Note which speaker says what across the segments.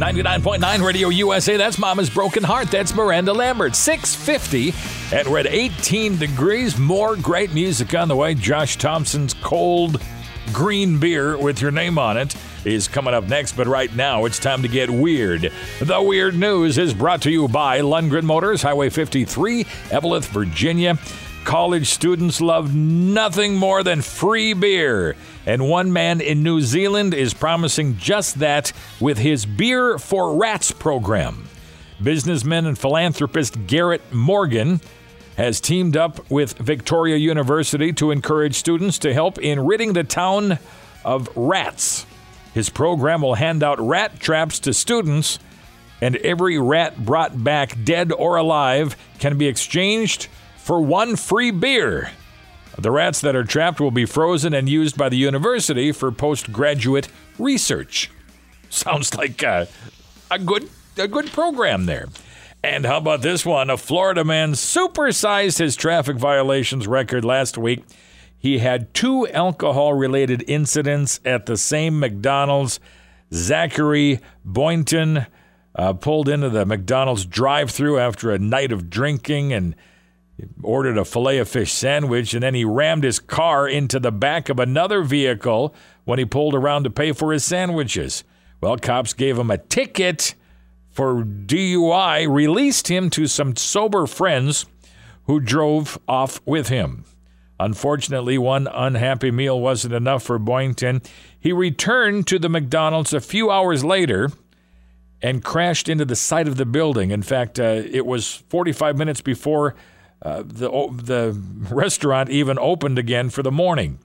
Speaker 1: 99.9 Radio USA. That's Mama's Broken Heart. That's Miranda Lambert. 650. And we're at 18 degrees. More great music on the way. Josh Thompson's Cold Green Beer with your name on it is coming up next. But right now, it's time to get weird. The weird news is brought to you by Lundgren Motors, Highway 53, Eveleth, Virginia. College students love nothing more than free beer. And one man in New Zealand is promising just that with his Beer for Rats program. Businessman and philanthropist Gareth Morgan has teamed up with Victoria University to encourage students to help in ridding the town of rats. His program will hand out rat traps to students, and every rat brought back dead or alive can be exchanged for one free beer. The rats that are trapped will be frozen and used by the university for postgraduate research. Sounds like a, a good a good program there. And how about this one? A Florida man supersized his traffic violations record last week. He had two alcohol related incidents at the same McDonald's. Zachary Boynton uh, pulled into the McDonald's drive through after a night of drinking and ordered a filet of fish sandwich, and then he rammed his car into the back of another vehicle when he pulled around to pay for his sandwiches. Well, cops gave him a ticket for DUI, released him to some sober friends who drove off with him. Unfortunately, one unhappy meal wasn't enough for Boynton. He returned to the McDonald's a few hours later and crashed into the side of the building. In fact, uh, it was 45 minutes before uh, the the restaurant even opened again for the morning.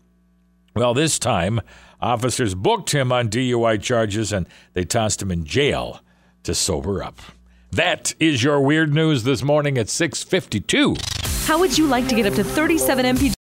Speaker 1: Well, this time officers booked him on DUI charges and they tossed him in jail to sober up. That is your weird news this morning at 6:52.
Speaker 2: How would you like to get up to 37 MP